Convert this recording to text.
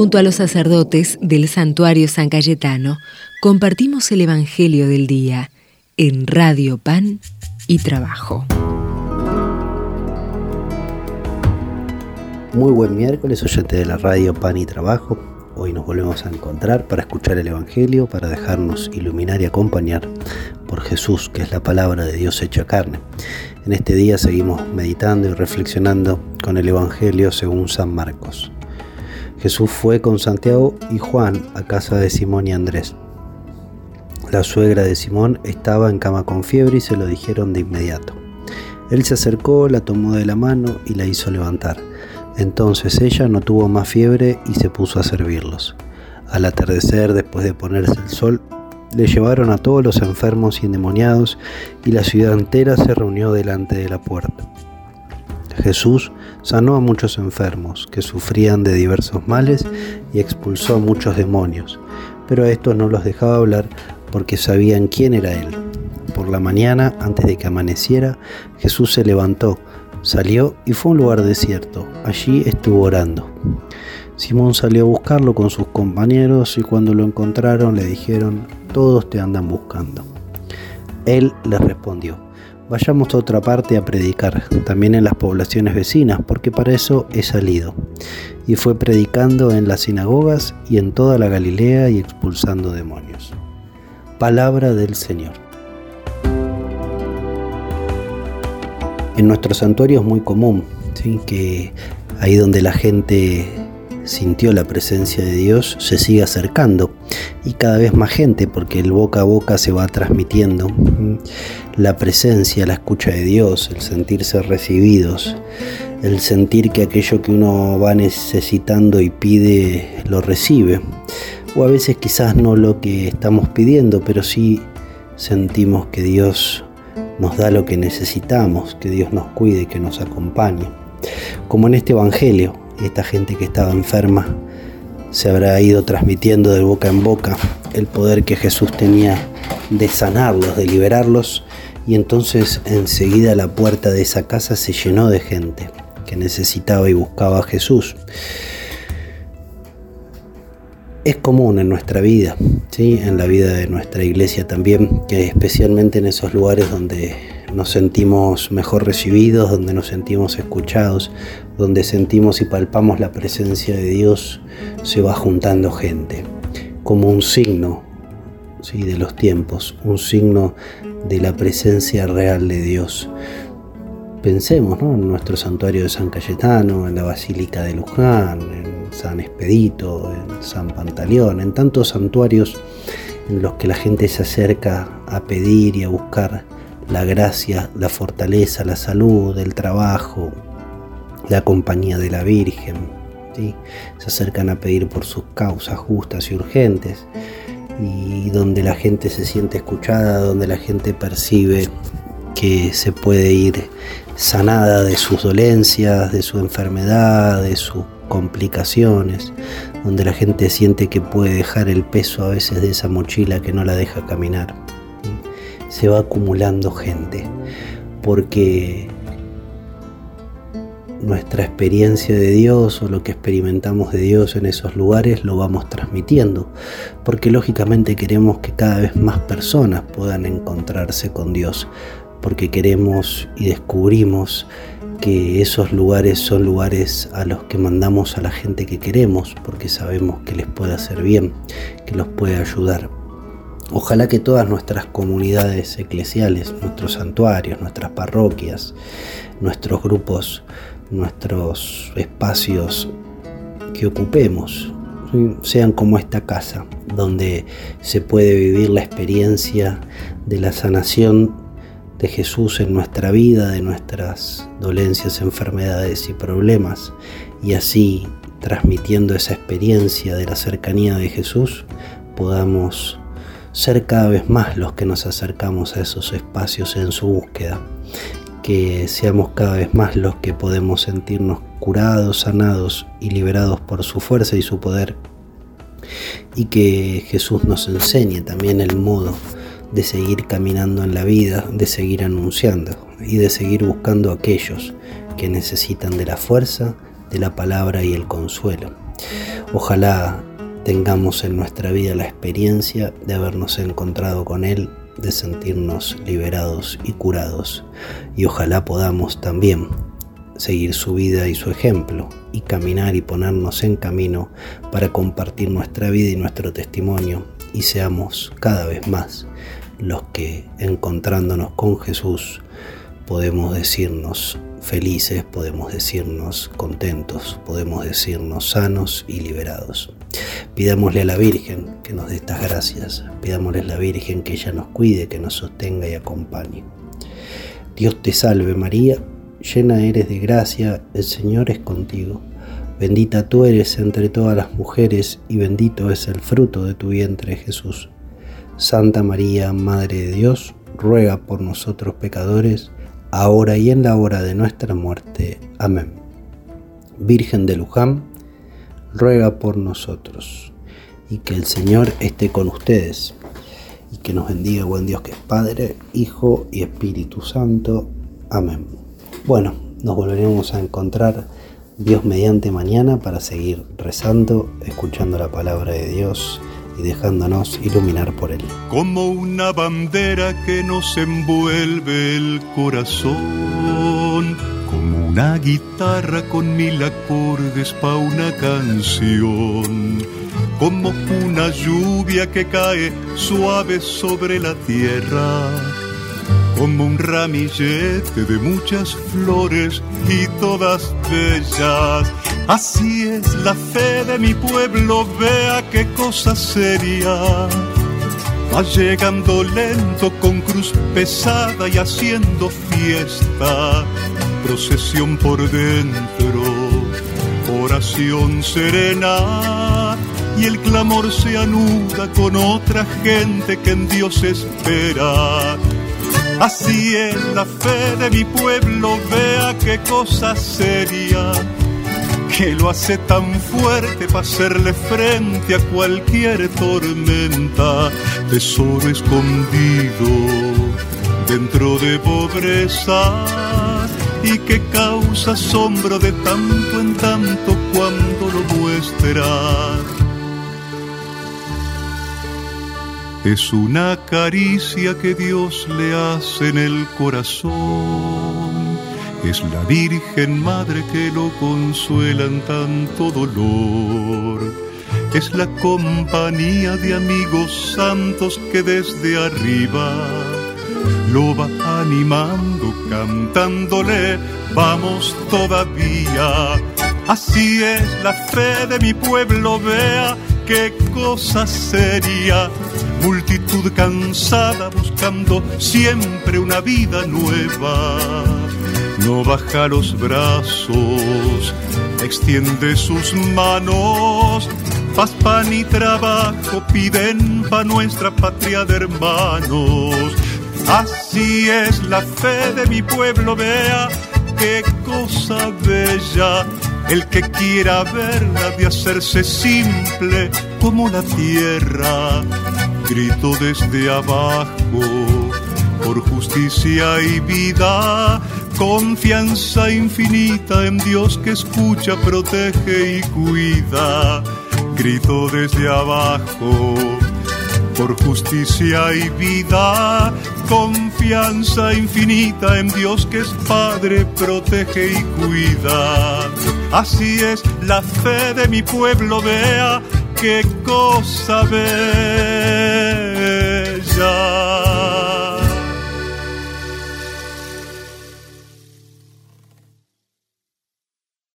Junto a los sacerdotes del santuario San Cayetano, compartimos el Evangelio del Día en Radio Pan y Trabajo. Muy buen miércoles, oyente de la Radio Pan y Trabajo. Hoy nos volvemos a encontrar para escuchar el Evangelio, para dejarnos iluminar y acompañar por Jesús, que es la palabra de Dios hecha carne. En este día seguimos meditando y reflexionando con el Evangelio según San Marcos. Jesús fue con Santiago y Juan a casa de Simón y Andrés. La suegra de Simón estaba en cama con fiebre y se lo dijeron de inmediato. Él se acercó, la tomó de la mano y la hizo levantar. Entonces ella no tuvo más fiebre y se puso a servirlos. Al atardecer, después de ponerse el sol, le llevaron a todos los enfermos y endemoniados y la ciudad entera se reunió delante de la puerta. Jesús sanó a muchos enfermos que sufrían de diversos males y expulsó a muchos demonios, pero a estos no los dejaba hablar porque sabían quién era Él. Por la mañana, antes de que amaneciera, Jesús se levantó, salió y fue a un lugar desierto. Allí estuvo orando. Simón salió a buscarlo con sus compañeros y cuando lo encontraron le dijeron, todos te andan buscando. Él les respondió, vayamos a otra parte a predicar, también en las poblaciones vecinas, porque para eso he salido. Y fue predicando en las sinagogas y en toda la Galilea y expulsando demonios. Palabra del Señor. En nuestro santuario es muy común que ahí donde la gente sintió la presencia de Dios se sigue acercando y cada vez más gente porque el boca a boca se va transmitiendo la presencia, la escucha de Dios, el sentirse recibidos, el sentir que aquello que uno va necesitando y pide lo recibe o a veces quizás no lo que estamos pidiendo, pero sí sentimos que Dios nos da lo que necesitamos, que Dios nos cuide, que nos acompañe. Como en este Evangelio, esta gente que estaba enferma se habrá ido transmitiendo de boca en boca el poder que Jesús tenía de sanarlos, de liberarlos, y entonces enseguida la puerta de esa casa se llenó de gente que necesitaba y buscaba a Jesús es común en nuestra vida, ¿sí? en la vida de nuestra iglesia también, que especialmente en esos lugares donde nos sentimos mejor recibidos, donde nos sentimos escuchados, donde sentimos y palpamos la presencia de Dios, se va juntando gente, como un signo ¿sí? de los tiempos, un signo de la presencia real de Dios. Pensemos en nuestro santuario de San Cayetano, en la Basílica de Luján, en San Expedito, en San Pantaleón, en tantos santuarios en los que la gente se acerca a pedir y a buscar la gracia, la fortaleza, la salud, el trabajo, la compañía de la Virgen. ¿sí? Se acercan a pedir por sus causas justas y urgentes y donde la gente se siente escuchada, donde la gente percibe que se puede ir sanada de sus dolencias, de su enfermedad, de su complicaciones, donde la gente siente que puede dejar el peso a veces de esa mochila que no la deja caminar. Se va acumulando gente, porque nuestra experiencia de Dios o lo que experimentamos de Dios en esos lugares lo vamos transmitiendo, porque lógicamente queremos que cada vez más personas puedan encontrarse con Dios, porque queremos y descubrimos que esos lugares son lugares a los que mandamos a la gente que queremos porque sabemos que les puede hacer bien, que los puede ayudar. Ojalá que todas nuestras comunidades eclesiales, nuestros santuarios, nuestras parroquias, nuestros grupos, nuestros espacios que ocupemos sean como esta casa, donde se puede vivir la experiencia de la sanación de Jesús en nuestra vida, de nuestras dolencias, enfermedades y problemas, y así transmitiendo esa experiencia de la cercanía de Jesús, podamos ser cada vez más los que nos acercamos a esos espacios en su búsqueda, que seamos cada vez más los que podemos sentirnos curados, sanados y liberados por su fuerza y su poder, y que Jesús nos enseñe también el modo de seguir caminando en la vida, de seguir anunciando y de seguir buscando a aquellos que necesitan de la fuerza, de la palabra y el consuelo. Ojalá tengamos en nuestra vida la experiencia de habernos encontrado con Él, de sentirnos liberados y curados. Y ojalá podamos también seguir su vida y su ejemplo y caminar y ponernos en camino para compartir nuestra vida y nuestro testimonio y seamos cada vez más los que encontrándonos con Jesús podemos decirnos felices, podemos decirnos contentos, podemos decirnos sanos y liberados. Pidámosle a la Virgen que nos dé estas gracias, pidámosle a la Virgen que ella nos cuide, que nos sostenga y acompañe. Dios te salve María, llena eres de gracia, el Señor es contigo. Bendita tú eres entre todas las mujeres y bendito es el fruto de tu vientre Jesús. Santa María, Madre de Dios, ruega por nosotros pecadores, ahora y en la hora de nuestra muerte. Amén. Virgen de Luján, ruega por nosotros. Y que el Señor esté con ustedes. Y que nos bendiga buen Dios que es Padre, Hijo y Espíritu Santo. Amén. Bueno, nos volveremos a encontrar Dios mediante mañana para seguir rezando, escuchando la palabra de Dios y dejándonos iluminar por Él. Como una bandera que nos envuelve el corazón, como una guitarra con mil acordes pa' una canción, como una lluvia que cae suave sobre la tierra como un ramillete de muchas flores y todas bellas. Así es la fe de mi pueblo, vea qué cosa seria. Va llegando lento con cruz pesada y haciendo fiesta, procesión por dentro, oración serena. Y el clamor se anuda con otra gente que en Dios espera Así es la fe de mi pueblo, vea qué cosa seria, que lo hace tan fuerte para hacerle frente a cualquier tormenta, tesoro escondido dentro de pobreza y que causa asombro de tanto en tanto cuando lo muestra es una caricia que Dios le hace en el corazón. Es la Virgen Madre que lo consuela en tanto dolor. Es la compañía de amigos santos que desde arriba lo va animando, cantándole, vamos todavía. Así es la fe de mi pueblo, vea qué cosa sería multitud cansada buscando siempre una vida nueva. No baja los brazos, extiende sus manos, paz, pan y trabajo piden pa' nuestra patria de hermanos. Así es la fe de mi pueblo, vea qué cosa bella. El que quiera verla de hacerse simple como la tierra grito desde abajo por justicia y vida, confianza infinita en Dios que escucha, protege y cuida. Grito desde abajo por justicia y vida, confianza infinita en Dios que es Padre, protege y cuida. Así es la fe de mi pueblo, vea qué cosa ver.